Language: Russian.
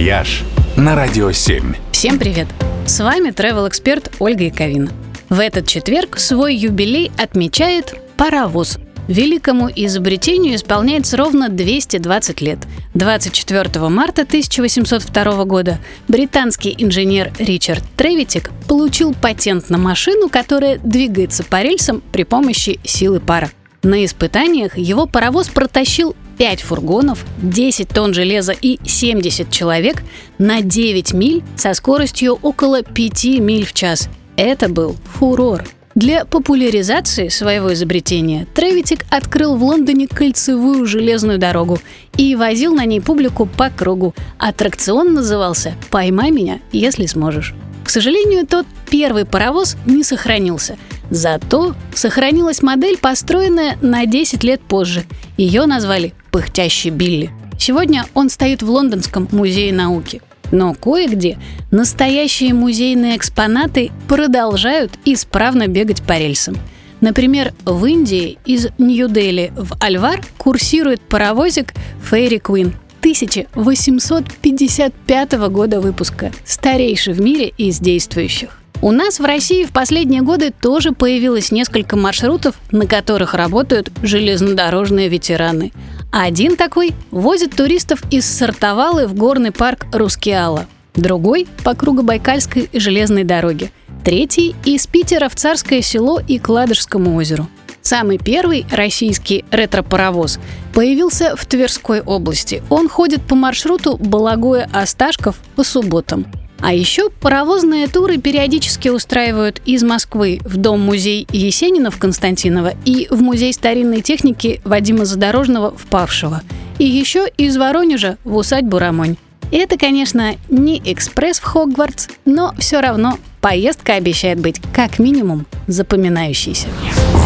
«Вояж» на Радио 7. Всем привет! С вами travel эксперт Ольга Яковина. В этот четверг свой юбилей отмечает паровоз. Великому изобретению исполняется ровно 220 лет. 24 марта 1802 года британский инженер Ричард Тревитик получил патент на машину, которая двигается по рельсам при помощи силы пара. На испытаниях его паровоз протащил 5 фургонов, 10 тонн железа и 70 человек на 9 миль со скоростью около 5 миль в час. Это был фурор. Для популяризации своего изобретения Тревитик открыл в Лондоне кольцевую железную дорогу и возил на ней публику по кругу. Аттракцион назывался «Поймай меня, если сможешь». К сожалению, тот первый паровоз не сохранился. Зато сохранилась модель, построенная на 10 лет позже. Ее назвали «Пыхтящий Билли». Сегодня он стоит в Лондонском музее науки. Но кое-где настоящие музейные экспонаты продолжают исправно бегать по рельсам. Например, в Индии из Нью-Дели в Альвар курсирует паровозик Фейри Куин 1855 года выпуска, старейший в мире из действующих. У нас в России в последние годы тоже появилось несколько маршрутов, на которых работают железнодорожные ветераны. Один такой возит туристов из Сартовалы в горный парк Рускеала. Другой – по Кругобайкальской железной дороге. Третий – из Питера в Царское село и к Ладожскому озеру. Самый первый российский ретро-паровоз появился в Тверской области. Он ходит по маршруту Балагоя-Осташков по субботам. А еще паровозные туры периодически устраивают из Москвы в Дом-музей Есенина в Константиново и в Музей старинной техники Вадима Задорожного в Павшево. И еще из Воронежа в усадьбу Рамонь. Это, конечно, не экспресс в Хогвартс, но все равно поездка обещает быть как минимум запоминающейся.